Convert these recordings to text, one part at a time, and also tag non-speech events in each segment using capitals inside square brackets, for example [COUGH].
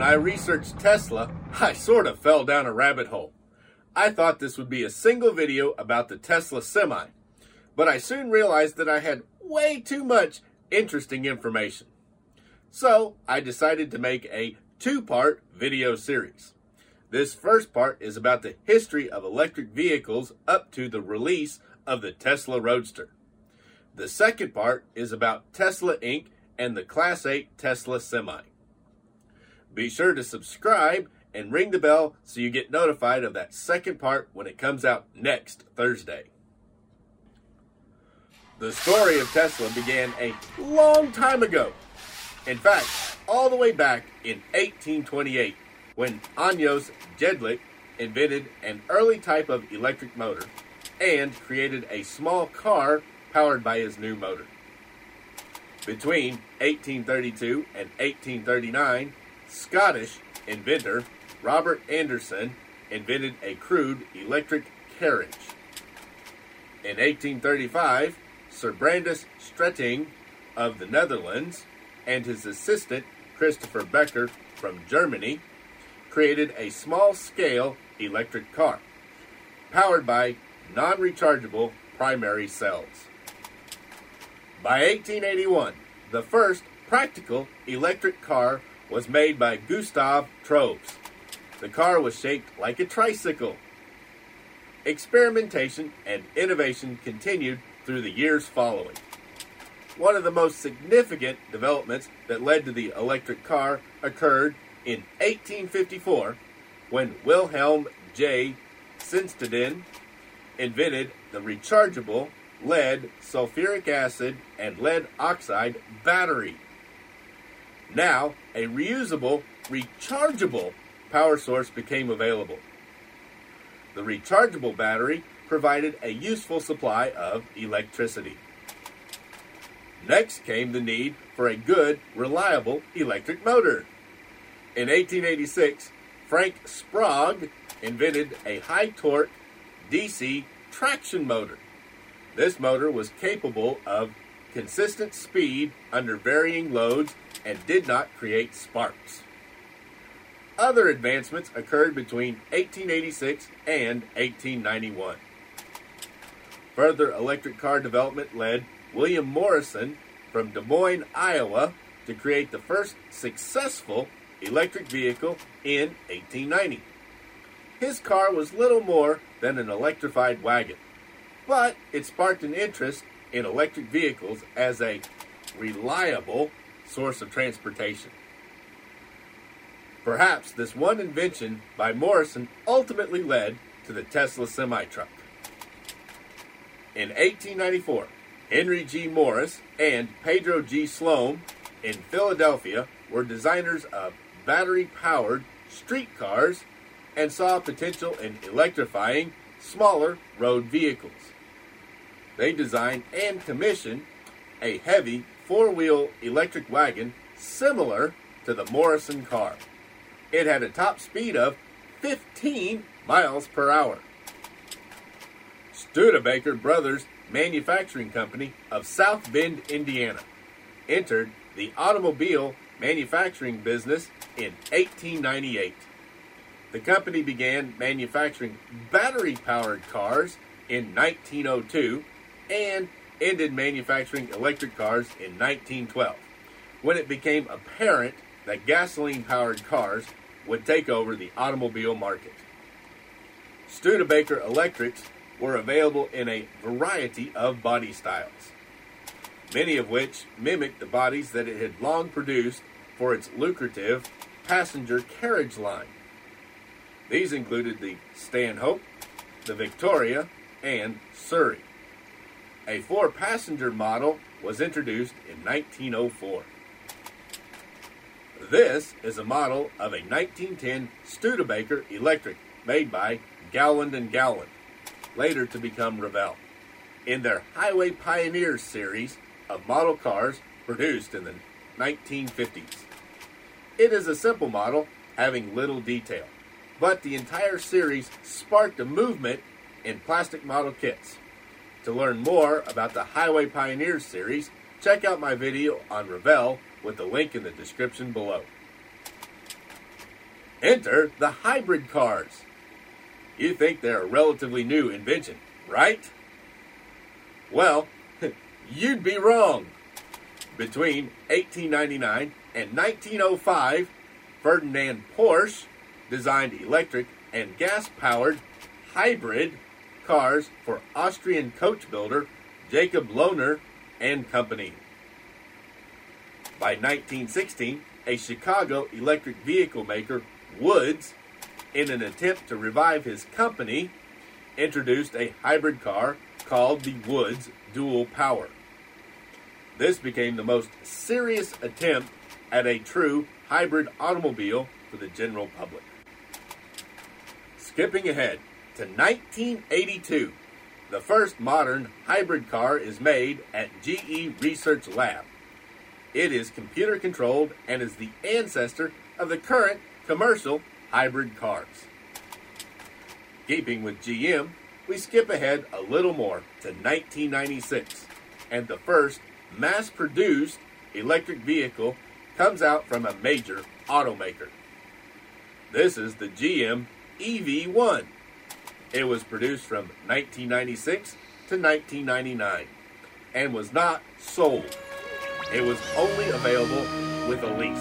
When I researched Tesla, [LAUGHS] I sort of fell down a rabbit hole. I thought this would be a single video about the Tesla Semi, but I soon realized that I had way too much interesting information. So I decided to make a two-part video series. This first part is about the history of electric vehicles up to the release of the Tesla Roadster. The second part is about Tesla Inc. and the Class 8 Tesla Semi. Be sure to subscribe and ring the bell so you get notified of that second part when it comes out next Thursday. The story of Tesla began a long time ago. In fact, all the way back in 1828 when Ányos Jedlik invented an early type of electric motor and created a small car powered by his new motor. Between 1832 and 1839, Scottish inventor Robert Anderson invented a crude electric carriage. In 1835, Sir Brandes Stretting of the Netherlands and his assistant Christopher Becker from Germany created a small scale electric car powered by non rechargeable primary cells. By 1881, the first practical electric car was made by Gustav Trouvé. The car was shaped like a tricycle. Experimentation and innovation continued through the years following. One of the most significant developments that led to the electric car occurred in 1854 when Wilhelm J. Sinsteden invented the rechargeable lead, sulfuric acid, and lead oxide battery. Now, a reusable, rechargeable power source became available. The rechargeable battery provided a useful supply of electricity. Next came the need for a good, reliable electric motor. In 1886, Frank Sprague invented a high torque DC traction motor. This motor was capable of consistent speed under varying loads and did not create sparks. Other advancements occurred between 1886 and 1891. Further electric car development led William Morrison from Des Moines, Iowa, to create the first successful electric vehicle in 1890. His car was little more than an electrified wagon, but it sparked an interest in electric vehicles as a reliable source of transportation. Perhaps this one invention by Morrison ultimately led to the Tesla semi truck. In 1894, Henry G. Morris and Pedro G. Salom in Philadelphia were designers of battery powered streetcars and saw potential in electrifying smaller road vehicles. They designed and commissioned a heavy four wheel electric wagon similar to the Morrison car. It had a top speed of 15 miles per hour. Studebaker Brothers Manufacturing Company of South Bend, Indiana, entered the automobile manufacturing business in 1898. The company began manufacturing battery powered cars in 1902 and ended manufacturing electric cars in 1912 when it became apparent that gasoline powered cars would take over the automobile market. Studebaker electrics were available in a variety of body styles, many of which mimicked the bodies that it had long produced for its lucrative passenger carriage line. These included the Stanhope, the Victoria, and Surrey. A four passenger model was introduced in 1904. This is a model of a 1910 Studebaker electric made by Gowland and Gowland, later to become Revell, in their Highway Pioneers series of model cars produced in the 1950s. It is a simple model having little detail, but the entire series sparked a movement in plastic model kits. To learn more about the Highway Pioneers series, check out my video on Revell with the link in the description below. Enter the hybrid cars. You think they're a relatively new invention, right? Well, [LAUGHS] you'd be wrong. Between 1899 and 1905, Ferdinand Porsche designed electric and gas powered hybrid cars for Austrian coach builder Jacob Lohner and Company. By 1916, a Chicago electric vehicle maker, Woods, in an attempt to revive his company, introduced a hybrid car called the Woods Dual Power. This became the most serious attempt at a true hybrid automobile for the general public. Skipping ahead to 1982, the first modern hybrid car is made at GE Research Lab. It is computer controlled and is the ancestor of the current commercial hybrid cars. Keeping with GM, we skip ahead a little more to 1996, and the first mass produced electric vehicle comes out from a major automaker. This is the GM EV1. It was produced from 1996 to 1999 and was not sold. It was only available with a lease.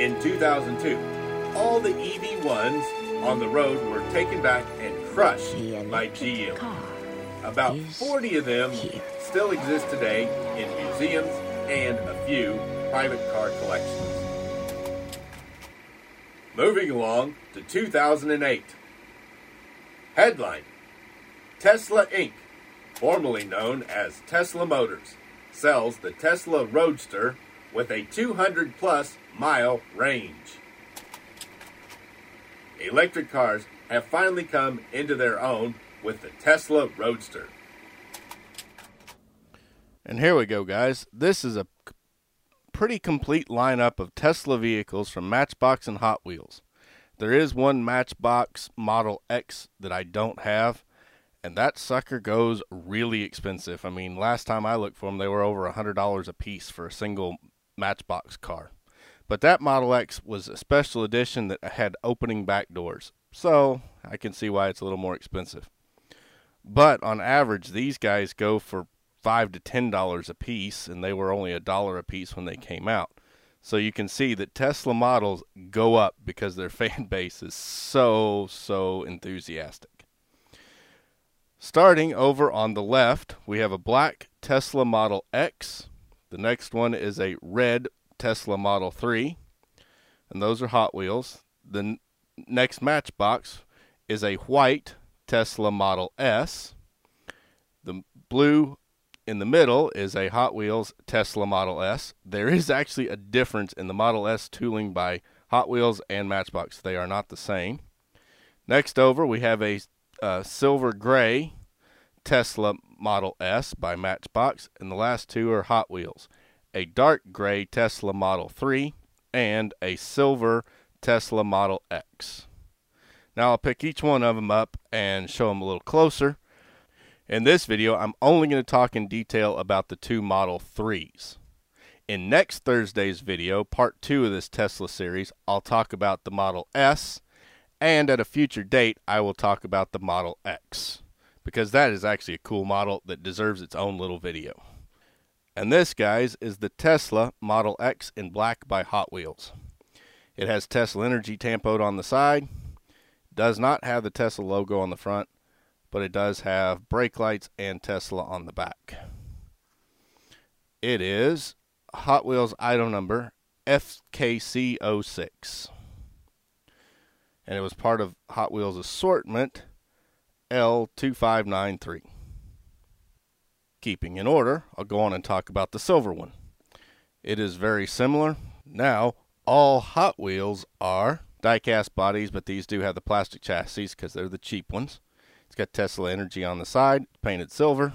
In 2002, all the EV1s on the road were taken back and crushed by GM. About 40 of them still exist today in museums and a few private car collections. Moving along to 2008. Headline Tesla Inc., formerly known as Tesla Motors, sells the Tesla Roadster with a 200 plus mile range. Electric cars have finally come into their own with the Tesla Roadster. And here we go, guys. This is a pretty complete lineup of Tesla vehicles from Matchbox and Hot Wheels. There is one Matchbox Model X that I don't have, and that sucker goes really expensive. I mean, last time I looked for them, they were over a $100 a piece for a single Matchbox car. But that Model X was a special edition that had opening back doors, so I can see why it's a little more expensive. But on average, these guys go for five to ten dollars a piece, and they were only a dollar a piece when they came out. So you can see that Tesla models go up because their [LAUGHS] fan base is so so enthusiastic. Starting over on the left, we have a black Tesla Model X. The next one is a red Tesla Model 3, and those are Hot Wheels. The n- next Matchbox is a white Tesla Model S. The blue in the middle is a Hot Wheels Tesla Model S. There is actually a difference in the Model S tooling by Hot Wheels and Matchbox. They are not the same. Next over, we have a uh, silver gray Tesla Model S by Matchbox, and the last two are Hot Wheels. A dark gray Tesla Model 3 and a silver Tesla Model X. Now I'll pick each one of them up and show them a little closer. In this video, I'm only going to talk in detail about the two Model 3s. In next Thursday's video, part 2 of this Tesla series, I'll talk about the Model S, and at a future date, I will talk about the Model X, because that is actually a cool model that deserves its own little video. And this, guys, is the Tesla Model X in black by Hot Wheels. It has Tesla Energy tampoed on the side, does not have the Tesla logo on the front, but it does have brake lights and Tesla on the back. It is Hot Wheels item number FKC06. And it was part of Hot Wheels assortment L2593. Keeping in order, I'll go on and talk about the silver one. It is very similar. Now, all Hot Wheels are die-cast bodies, but these do have the plastic chassis because they're the cheap ones. It's got Tesla Energy on the side, painted silver,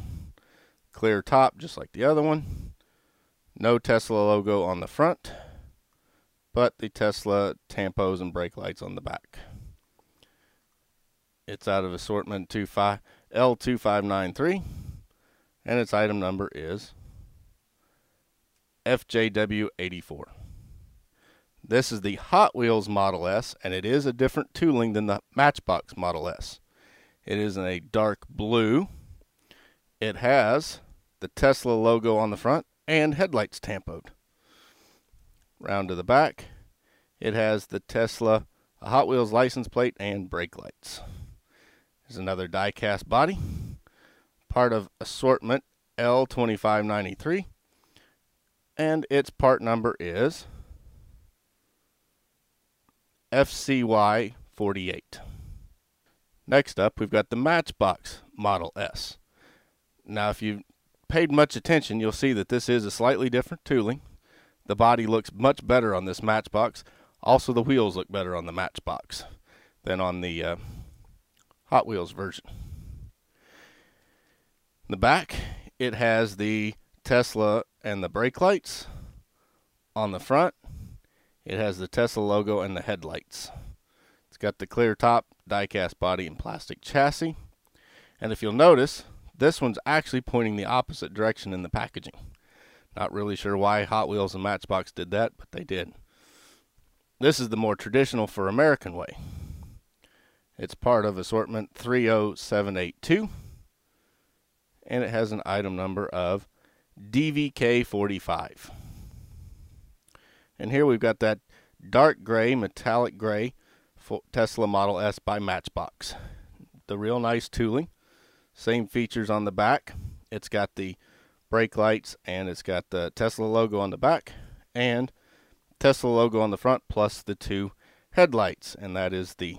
clear top just like the other one. No Tesla logo on the front, but the Tesla tampos and brake lights on the back. It's out of assortment 25 L2593, and its item number is FJW84. This is the Hot Wheels Model S, and it is a different tooling than the Matchbox Model S. It is in a dark blue. It has the Tesla logo on the front and headlights tampoed. Round to the back, it has the Tesla Hot Wheels license plate and brake lights. There's another die-cast body, part of assortment L2593, and its part number is FCY 48. Next up, we've got the Matchbox Model S. Now, if you've paid much attention, you'll see that this is a slightly different tooling. The body looks much better on this Matchbox. Also, the wheels look better on the Matchbox than on the uh, Hot Wheels version. In the back, it has the Tesla and the brake lights. On the front, it has the Tesla logo and the headlights. It's got the clear top, die-cast body, and plastic chassis. And if you'll notice, this one's actually pointing the opposite direction in the packaging. Not really sure why Hot Wheels and Matchbox did that, but they did. This is the more traditional for American way. It's part of assortment 30782 and it has an item number of DVK45. And here we've got that dark gray, metallic gray Tesla Model S by Matchbox. The real nice tooling. Same features on the back. It's got the brake lights and it's got the Tesla logo on the back and Tesla logo on the front plus the two headlights. And that is the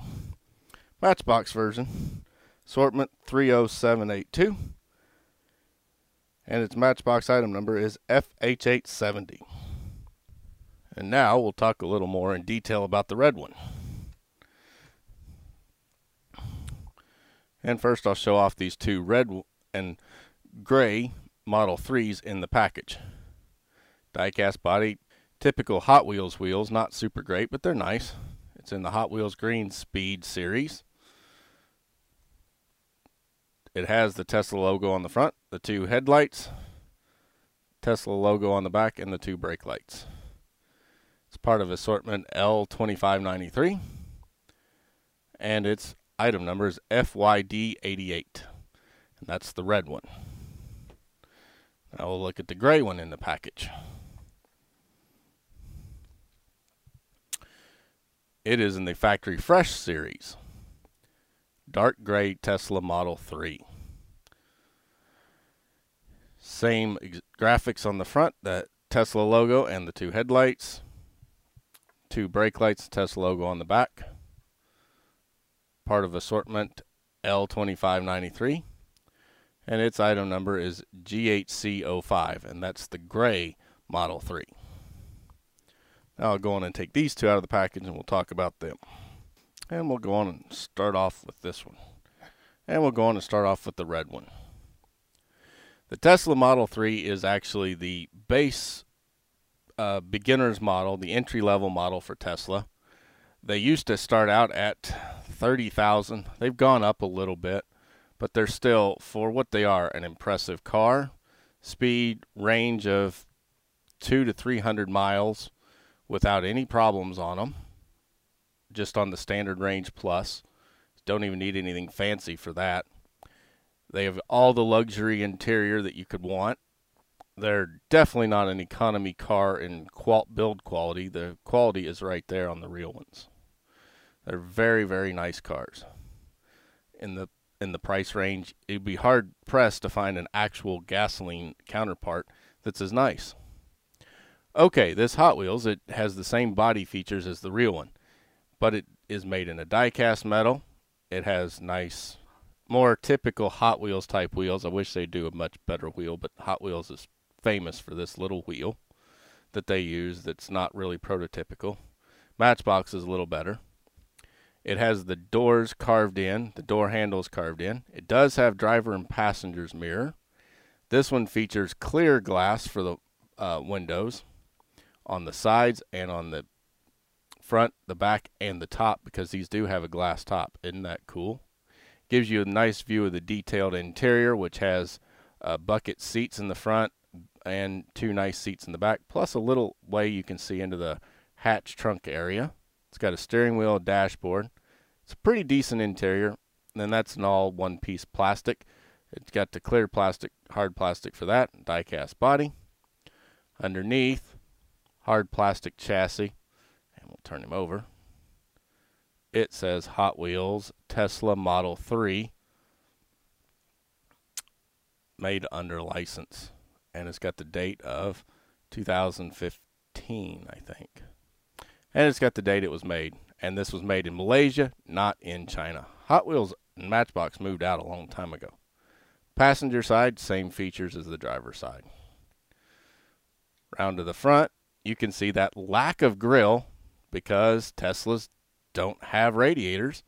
Matchbox version. Assortment 30782. And its Matchbox item number is FH870. And now we'll talk a little more in detail about the red one. And first I'll show off these two red and gray Model 3s in the package. Diecast body, typical Hot Wheels wheels, not super great, but they're nice. It's in the Hot Wheels Green Speed series. It has the Tesla logo on the front, the two headlights, Tesla logo on the back, and the two brake lights. It's part of assortment L2593. And its item number is FYD88. And that's the red one. Now we'll look at the gray one in the package. It is in the Factory Fresh series. Dark gray Tesla Model 3. Same graphics on the front, that Tesla logo and the two headlights two brake lights, Tesla logo on the back. Part of assortment L2593. And its item number is GHC05, and that's the gray Model 3. Now I'll go on and take these two out of the package and we'll talk about them. And we'll go on and start off with this one. And we'll go on and start off with the red one. The Tesla Model 3 is actually the base uh, beginner's model, the entry level model for Tesla. They used to start out at 30,000. They've gone up a little bit, but they're still, for what they are, an impressive car. Speed range of two to 300 miles without any problems on them, just on the standard range plus. Don't even need anything fancy for that. They have all the luxury interior that you could want they're definitely not an economy car in build quality. The quality is right there on the real ones. They're very very nice cars. In the in the price range, it'd be hard pressed to find an actual gasoline counterpart that's as nice. Okay, this Hot Wheels it has the same body features as the real one, but it is made in a die-cast metal. It has nice more typical Hot Wheels type wheels. I wish they do a much better wheel, but Hot Wheels is famous for this little wheel that they use that's not really prototypical. Matchbox is a little better. It has the doors carved in, the door handles carved in. It does have driver and passenger's mirror. This one features clear glass for the uh, windows on the sides and on the front, the back, and the top because these do have a glass top. Isn't that cool? Gives you a nice view of the detailed interior, which has uh, bucket seats in the front and two nice seats in the back, plus a little way you can see into the hatch trunk area. It's got a steering wheel, dashboard. It's a pretty decent interior. And that's an all one piece plastic. It's got the clear plastic, hard plastic for that, die cast body. Underneath, hard plastic chassis. And we'll turn him over. It says Hot Wheels Tesla Model 3 made under license. And it's got the date of 2015, I think. And it's got the date it was made. And this was made in Malaysia, not in China. Hot Wheels and Matchbox moved out a long time ago. Passenger side, same features as the driver side. Round to the front, you can see that lack of grill because Teslas don't have radiators.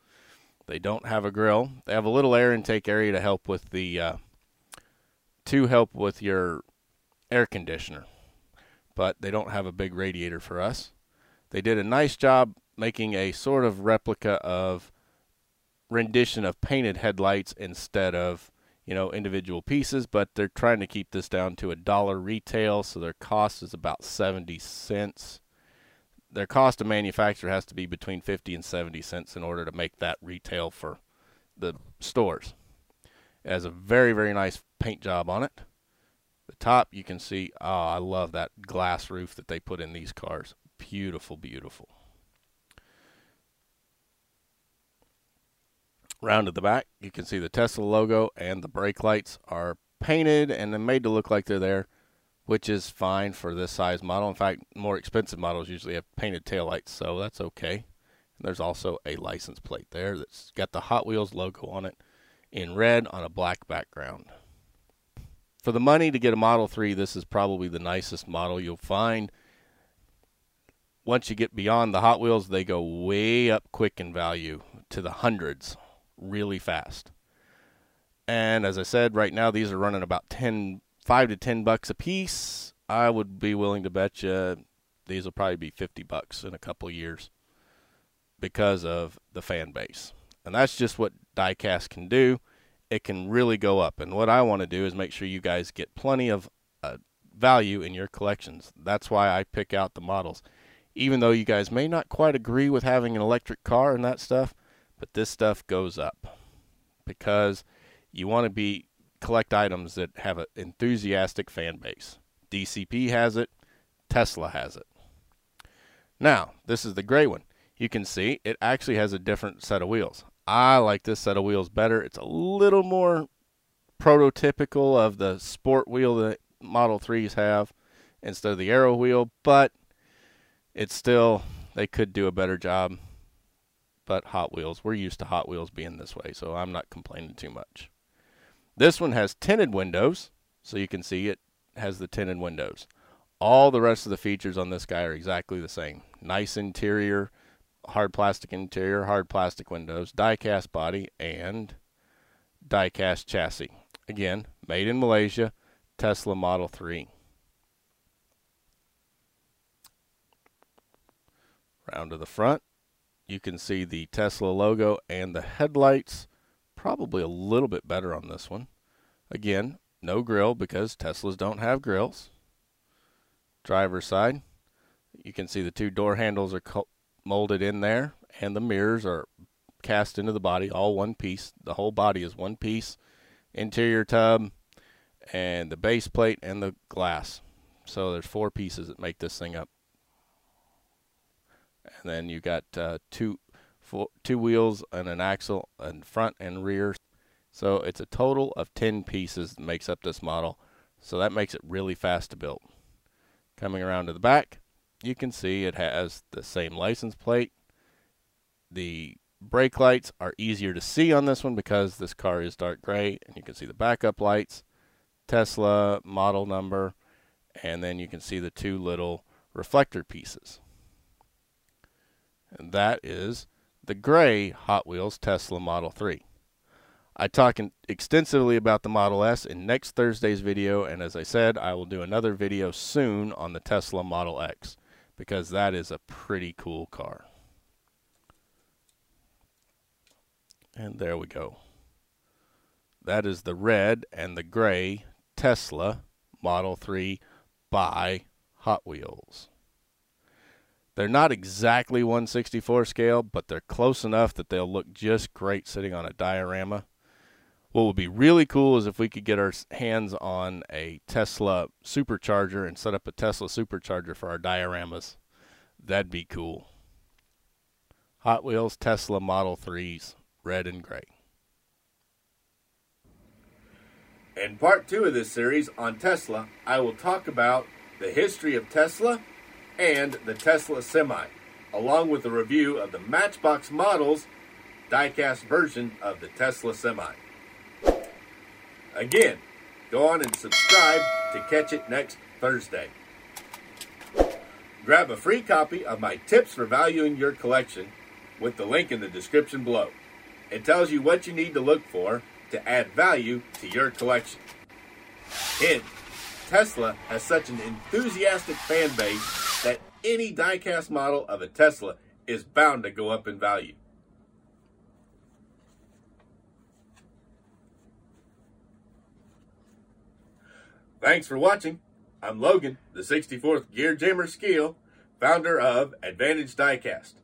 They don't have a grill. They have a little air intake area to help with the uh, to help with your air conditioner, but they don't have a big radiator for us. They did a nice job making a sort of replica of rendition of painted headlights instead of you know individual pieces but they're trying to keep this down to a dollar retail so their cost is about 70 cents. Their cost to manufacture has to be between 50 and 70 cents in order to make that retail for the stores. It has a very very nice paint job on it. The top you can see oh i love that glass roof that they put in these cars. Beautiful beautiful round to the back, you can see the Tesla logo and the brake lights are painted and made to look like they're there, which is fine for this size model. In fact, more expensive models usually have painted taillights, so that's okay. And there's also a license plate there that's got the Hot Wheels logo on it in red on a black background. For the money to get a Model 3, this is probably the nicest model you'll find. Once you get beyond the Hot Wheels, they go way up quick in value to the hundreds really fast. And as I said, right now these are running about 10, 5 to 10 bucks a piece. I would be willing to bet you these will probably be 50 bucks in a couple years because of the fan base. And that's just what diecast can do. It can really go up. And what I want to do is make sure you guys get plenty of uh, value in your collections. That's why I pick out the models. Even though you guys may not quite agree with having an electric car and that stuff, but this stuff goes up because you want to be collect items that have an enthusiastic fan base. DCP has it, Tesla has it. Now, this is the gray one. You can see it actually has a different set of wheels. I like this set of wheels better. It's a little more prototypical of the sport wheel that Model 3s have instead of the aero wheel, but it's still, they could do a better job but Hot Wheels. We're used to Hot Wheels being this way, so I'm not complaining too much. This one has tinted windows, so you can see it has the tinted windows. All the rest of the features on this guy are exactly the same. Nice interior, hard plastic interior, hard plastic windows, die-cast body, and die-cast chassis. Again, made in Malaysia, Tesla Model 3. Round to the front you can see the Tesla logo and the headlights probably a little bit better on this one. Again, no grill because Teslas don't have grills. Driver's side, you can see the two door handles are molded in there and the mirrors are cast into the body, all one piece. The whole body is one piece. Interior tub and the base plate and the glass. So there's four pieces that make this thing up and then you got uh, two two wheels and an axle in front and rear. So it's a total of 10 pieces that makes up this model. So that makes it really fast to build. Coming around to the back, you can see it has the same license plate. The brake lights are easier to see on this one because this car is dark gray and you can see the backup lights, Tesla model number, and then you can see the two little reflector pieces and that is the gray Hot Wheels Tesla Model 3. I talk extensively about the Model S in next Thursday's video, and as I said, I will do another video soon on the Tesla Model X because that is a pretty cool car. And there we go. That is the red and the gray Tesla Model 3 by Hot Wheels. They're not exactly 164 scale, but they're close enough that they'll look just great sitting on a diorama. What would be really cool is if we could get our hands on a Tesla supercharger and set up a Tesla supercharger for our dioramas. That'd be cool. Hot Wheels Tesla Model 3s, red and gray. In part two of this series on Tesla, I will talk about the history of Tesla and the Tesla Semi, along with a review of the Matchbox Models diecast version of the Tesla Semi. Again, go on and subscribe to catch it next Thursday. Grab a free copy of my tips for valuing your collection with the link in the description below. It tells you what you need to look for to add value to your collection. Hint, Tesla has such an enthusiastic fan base that any diecast model of a Tesla is bound to go up in value. Thanks for watching. I'm Logan, the 64th Gear Jammer Skeel, founder of Advantage Diecast,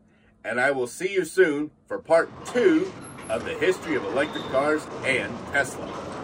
and I will see you soon for part two of the history of electric cars and Tesla.